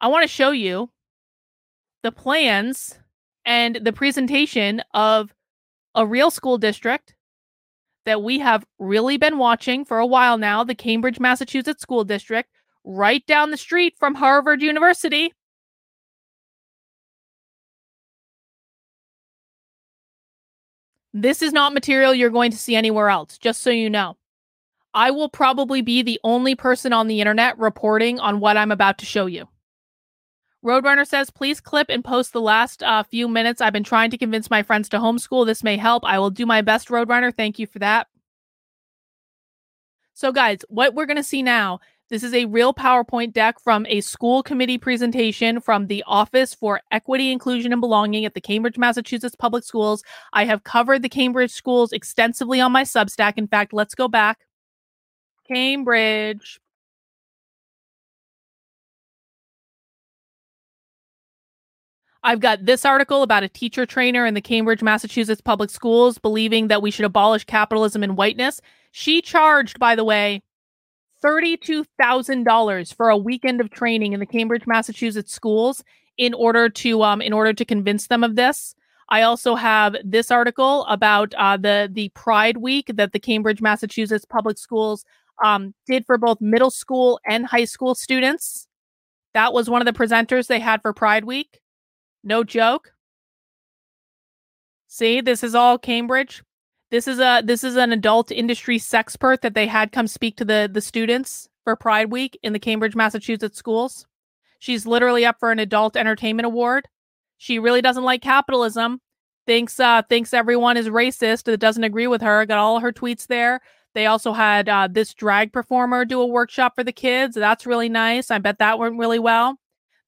I want to show you the plans and the presentation of a real school district that we have really been watching for a while now, the Cambridge, Massachusetts School District, right down the street from Harvard University. This is not material you're going to see anywhere else, just so you know. I will probably be the only person on the internet reporting on what I'm about to show you. Roadrunner says, please clip and post the last uh, few minutes. I've been trying to convince my friends to homeschool. This may help. I will do my best, Roadrunner. Thank you for that. So, guys, what we're going to see now this is a real PowerPoint deck from a school committee presentation from the Office for Equity, Inclusion, and Belonging at the Cambridge, Massachusetts Public Schools. I have covered the Cambridge schools extensively on my Substack. In fact, let's go back. Cambridge. I've got this article about a teacher trainer in the Cambridge, Massachusetts public schools believing that we should abolish capitalism and whiteness. She charged, by the way, $32,000 for a weekend of training in the Cambridge, Massachusetts schools in order to um in order to convince them of this. I also have this article about uh, the the Pride Week that the Cambridge, Massachusetts public schools um, did for both middle school and high school students. That was one of the presenters they had for Pride Week. No joke. See, this is all Cambridge. This is a this is an adult industry sexpert that they had come speak to the the students for Pride Week in the Cambridge, Massachusetts schools. She's literally up for an adult entertainment award. She really doesn't like capitalism. Thinks uh thinks everyone is racist that doesn't agree with her. Got all her tweets there. They also had uh, this drag performer do a workshop for the kids. That's really nice. I bet that went really well.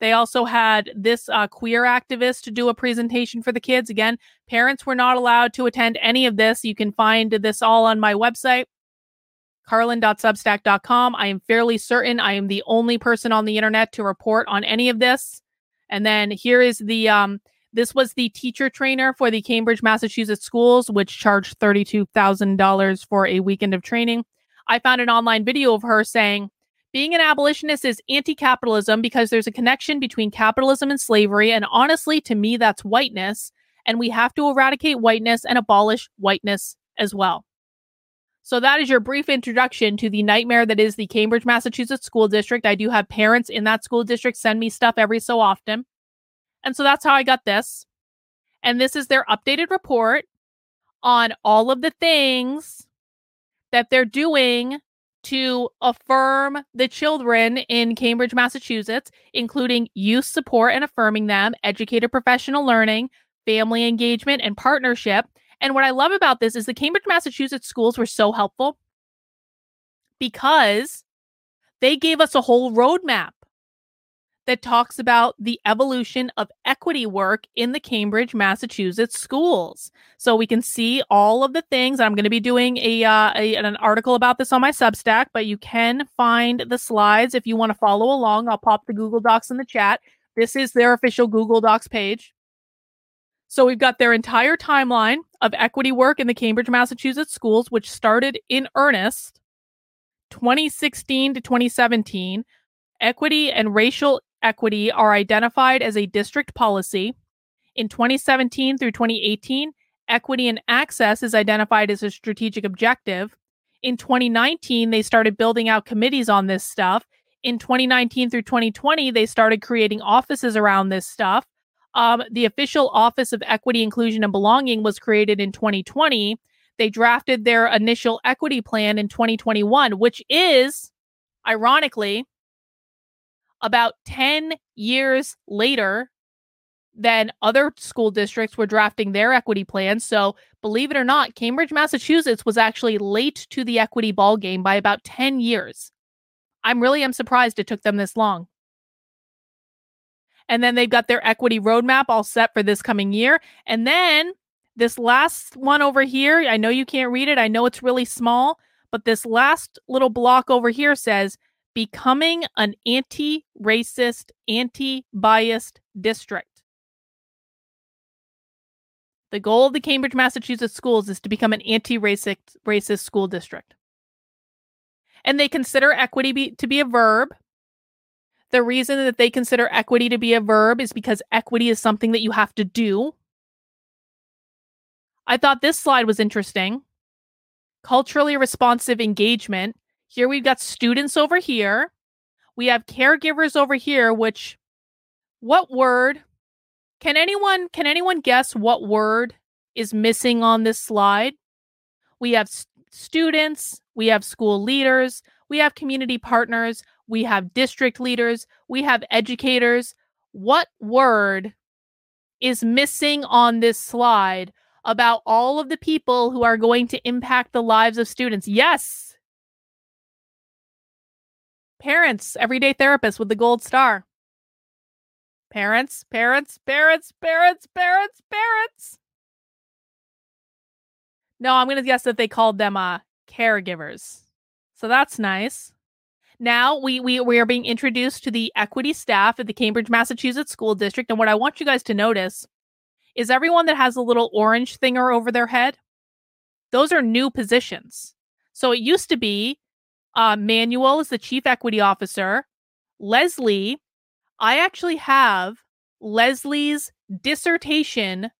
They also had this uh, queer activist to do a presentation for the kids. Again, parents were not allowed to attend any of this. You can find this all on my website, karlyn.substack.com. I am fairly certain I am the only person on the internet to report on any of this. And then here is the um, this was the teacher trainer for the Cambridge, Massachusetts schools, which charged $32,000 for a weekend of training. I found an online video of her saying, being an abolitionist is anti capitalism because there's a connection between capitalism and slavery. And honestly, to me, that's whiteness. And we have to eradicate whiteness and abolish whiteness as well. So, that is your brief introduction to the nightmare that is the Cambridge, Massachusetts School District. I do have parents in that school district send me stuff every so often. And so that's how I got this. And this is their updated report on all of the things that they're doing to affirm the children in Cambridge, Massachusetts, including youth support and affirming them, educator professional learning, family engagement, and partnership. And what I love about this is the Cambridge, Massachusetts schools were so helpful because they gave us a whole roadmap that talks about the evolution of equity work in the Cambridge, Massachusetts schools. So we can see all of the things. I'm going to be doing a, uh, a, an article about this on my Substack, but you can find the slides if you want to follow along. I'll pop the Google Docs in the chat. This is their official Google Docs page. So we've got their entire timeline of equity work in the Cambridge, Massachusetts schools, which started in earnest 2016 to 2017. Equity and racial equity are identified as a district policy. In 2017 through 2018, equity and access is identified as a strategic objective. In 2019, they started building out committees on this stuff. In 2019 through 2020, they started creating offices around this stuff. Um, the official Office of Equity, Inclusion, and Belonging was created in 2020. They drafted their initial equity plan in 2021, which is, ironically, about 10 years later than other school districts were drafting their equity plans. So, believe it or not, Cambridge, Massachusetts was actually late to the equity ball game by about 10 years. I'm really am surprised it took them this long. And then they've got their equity roadmap all set for this coming year. And then this last one over here, I know you can't read it. I know it's really small, but this last little block over here says becoming an anti racist, anti biased district. The goal of the Cambridge, Massachusetts schools is to become an anti racist school district. And they consider equity be, to be a verb. The reason that they consider equity to be a verb is because equity is something that you have to do. I thought this slide was interesting. Culturally responsive engagement. Here we've got students over here. We have caregivers over here, which what word? Can anyone can anyone guess what word is missing on this slide? We have st- students, we have school leaders, we have community partners, we have district leaders, we have educators. What word is missing on this slide about all of the people who are going to impact the lives of students? Yes. Parents, everyday therapists with the gold star. Parents, parents, parents, parents, parents, parents. No, I'm going to guess that they called them uh caregivers. So that's nice. Now we we we are being introduced to the equity staff at the Cambridge, Massachusetts School District and what I want you guys to notice is everyone that has a little orange thinger over their head. Those are new positions. So it used to be uh, Manuel is the chief equity officer. Leslie, I actually have Leslie's dissertation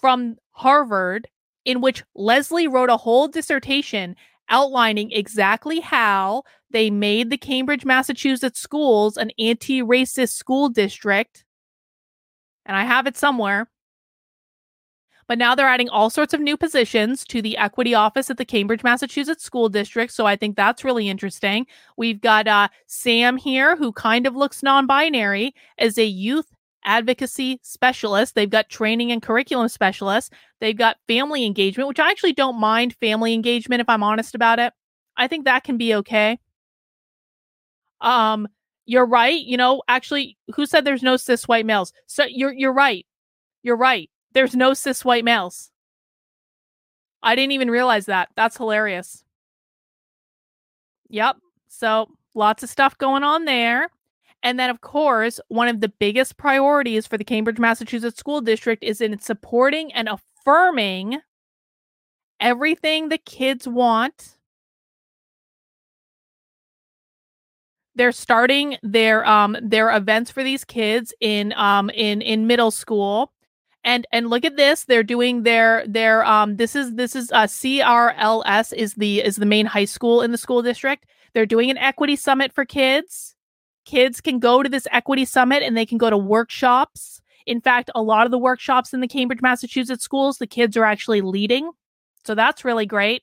from Harvard in which Leslie wrote a whole dissertation outlining exactly how they made the Cambridge, Massachusetts schools an anti racist school district. And I have it somewhere. But now they're adding all sorts of new positions to the equity office at the Cambridge, Massachusetts School District. So I think that's really interesting. We've got uh, Sam here, who kind of looks non binary, as a youth advocacy specialist. They've got training and curriculum specialists. They've got family engagement, which I actually don't mind family engagement if I'm honest about it. I think that can be okay. Um, you're right. You know, actually, who said there's no cis white males? So you're you're right. You're right. There's no cis white males. I didn't even realize that. That's hilarious. Yep. So lots of stuff going on there. And then, of course, one of the biggest priorities for the Cambridge, Massachusetts School District is in supporting and affirming everything the kids want. They're starting their um their events for these kids in um in in middle school. And and look at this, they're doing their their um this is this is uh CRLS is the is the main high school in the school district. They're doing an equity summit for kids kids can go to this equity summit and they can go to workshops. In fact, a lot of the workshops in the Cambridge, Massachusetts schools, the kids are actually leading. So that's really great.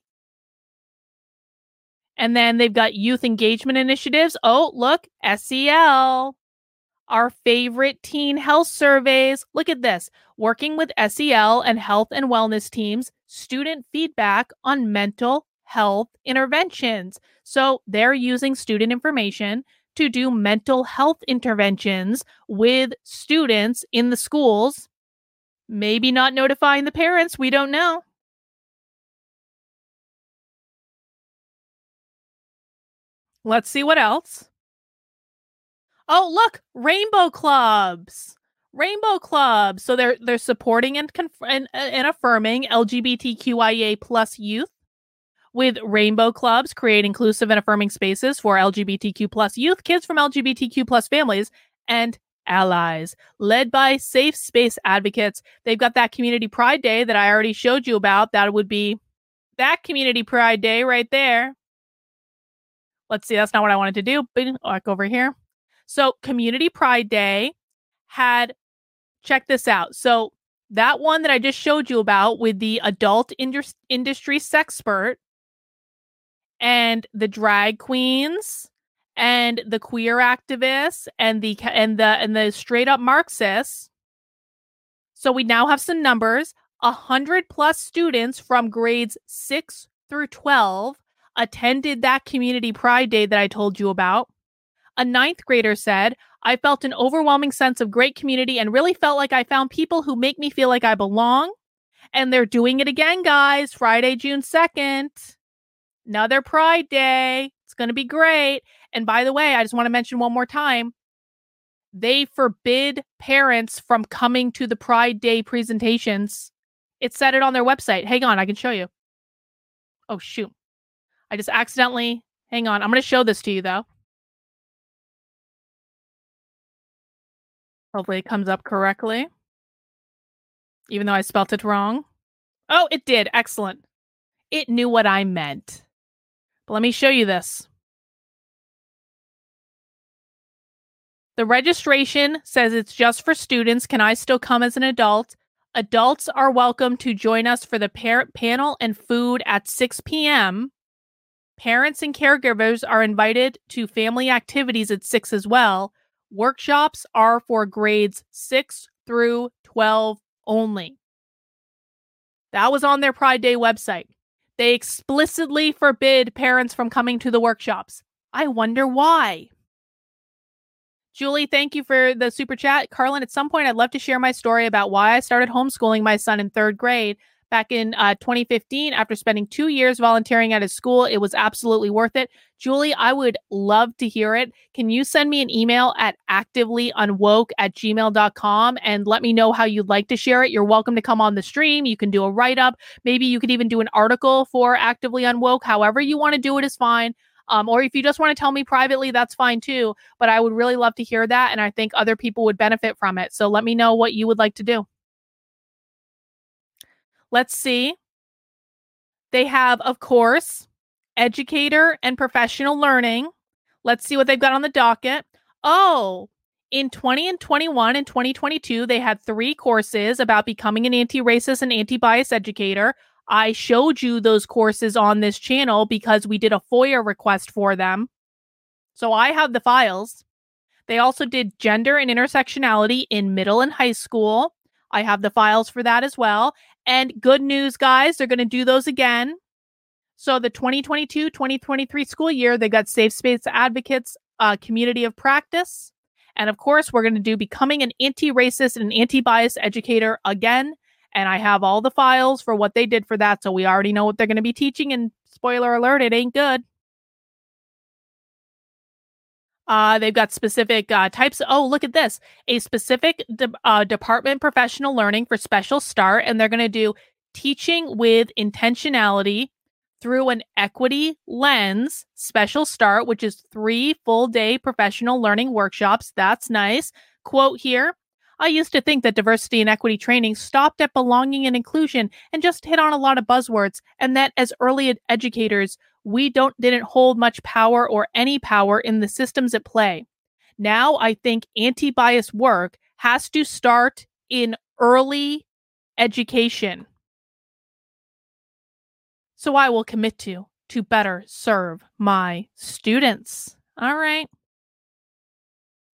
And then they've got youth engagement initiatives. Oh, look, SEL, our favorite teen health surveys. Look at this working with SEL and health and wellness teams, student feedback on mental health interventions. So they're using student information to do mental health interventions with students in the schools. Maybe not notifying the parents, we don't know. Let's see what else. Oh, look, rainbow clubs. Rainbow clubs. So they're they're supporting and conf- and, and affirming LGBTQIA plus youth with Rainbow Clubs create inclusive and affirming spaces for LGBTQ plus youth, kids from LGBTQ plus families, and allies. Led by safe space advocates, they've got that Community Pride Day that I already showed you about. That would be that Community Pride Day right there. Let's see, that's not what I wanted to do. Back over here. So, Community Pride Day had, check this out. So, that one that I just showed you about with the adult indus- industry sexpert and the drag queens and the queer activists and the and the and the straight up marxists. So we now have some numbers. A hundred plus students from grades 6 through 12 attended that community pride day that i told you about a ninth grader said i felt an overwhelming sense of great community and really felt like i found people who make me feel like i belong and they're doing it again guys friday june 2nd another Pride Day. It's going to be great. And by the way, I just want to mention one more time they forbid parents from coming to the Pride Day presentations. It said it on their website. Hang on, I can show you. Oh, shoot. I just accidentally, hang on, I'm going to show this to you though. Hopefully it comes up correctly. Even though I spelt it wrong. Oh, it did. Excellent. It knew what I meant. But let me show you this. The registration says it's just for students. Can I still come as an adult? Adults are welcome to join us for the parent panel and food at 6 p.m. Parents and caregivers are invited to family activities at 6 as well. Workshops are for grades 6 through 12 only. That was on their Pride Day website. They explicitly forbid parents from coming to the workshops. I wonder why. Julie, thank you for the super chat. Karlyn, at some point, I'd love to share my story about why I started homeschooling my son in third grade back in uh, 2015 after spending two years volunteering at his school. It was absolutely worth it. Julie, I would love to hear it. Can you send me an email at activelyunwoke at gmail.com and let me know how you'd like to share it? You're welcome to come on the stream. You can do a write up. Maybe you could even do an article for Actively Unwoke. However, you want to do it is fine. Um, or if you just want to tell me privately, that's fine too. But I would really love to hear that. And I think other people would benefit from it. So let me know what you would like to do. Let's see. They have, of course, educator and professional learning. Let's see what they've got on the docket. Oh, in 20 and 21 and 2022, they had three courses about becoming an anti racist and anti bias educator. I showed you those courses on this channel because we did a FOIA request for them. So I have the files. They also did gender and intersectionality in middle and high school. I have the files for that as well. And good news, guys, they're going to do those again. So the 2022 2023 school year, they got Safe Space Advocates, uh, Community of Practice. And of course, we're going to do Becoming an Anti Racist and Anti Bias Educator again and I have all the files for what they did for that. So we already know what they're going to be teaching. And spoiler alert, it ain't good. Uh, they've got specific uh, types. oh, look at this a specific de- uh, department professional learning for special start. And they're going to do teaching with intentionality through an equity lens special start, which is three full day professional learning workshops. That's nice. Quote here I used to think that diversity and equity training stopped at belonging and inclusion and just hit on a lot of buzzwords, and that as early ed- educators, we don't didn't hold much power or any power in the systems at play. Now I think anti-bias work has to start in early education. So I will commit to to better serve my students. All right.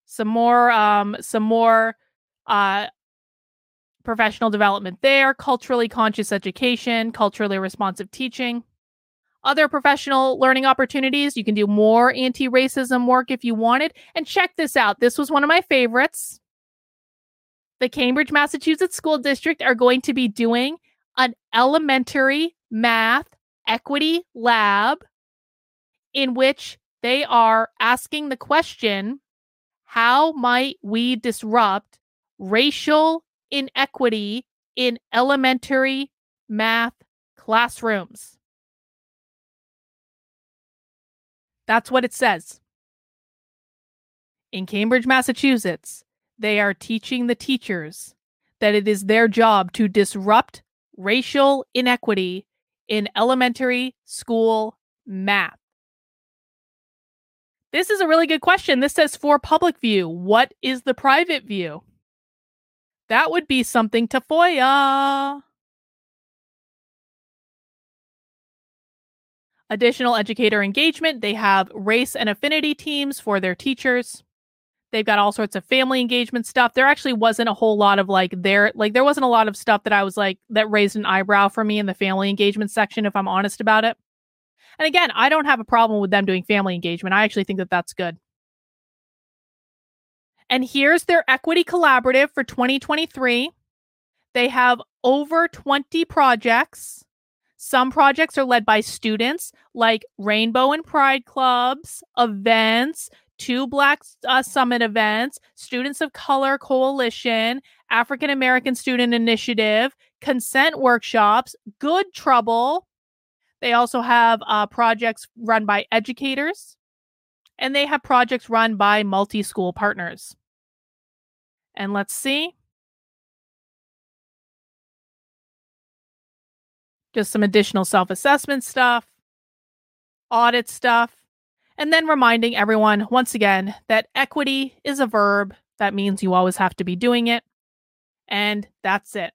Some more um some more uh, professional development there, culturally conscious education, culturally responsive teaching. Other professional learning opportunities, you can do more anti racism work if you wanted. And check this out this was one of my favorites. The Cambridge, Massachusetts School District are going to be doing an elementary math equity lab in which they are asking the question how might we disrupt racial inequity in elementary math classrooms. That's what it says. In Cambridge, Massachusetts, they are teaching the teachers that it is their job to disrupt racial inequity in elementary school math. This is a really good question. This says for public view. What is the private view? That would be something to FOIA. Additional educator engagement. They have race and affinity teams for their teachers. They've got all sorts of family engagement stuff. There actually wasn't a whole lot of like there like there wasn't a lot of stuff that I was like that raised an eyebrow for me in the family engagement section if I'm honest about it. And again, I don't have a problem with them doing family engagement. I actually think that that's good. And here's their equity collaborative for 2023. They have over 20 projects. Some projects are led by students, like Rainbow and Pride clubs, events, two Black uh, Summit events, Students of Color Coalition, African American Student Initiative, consent workshops, Good Trouble. They also have uh, projects run by educators, and they have projects run by multi school partners. And let's see. Just some additional self assessment stuff, audit stuff, and then reminding everyone once again that equity is a verb. That means you always have to be doing it. And that's it.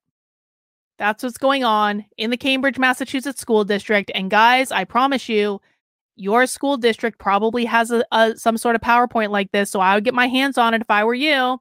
That's what's going on in the Cambridge, Massachusetts school district. And guys, I promise you, your school district probably has a, a, some sort of PowerPoint like this. So I would get my hands on it if I were you.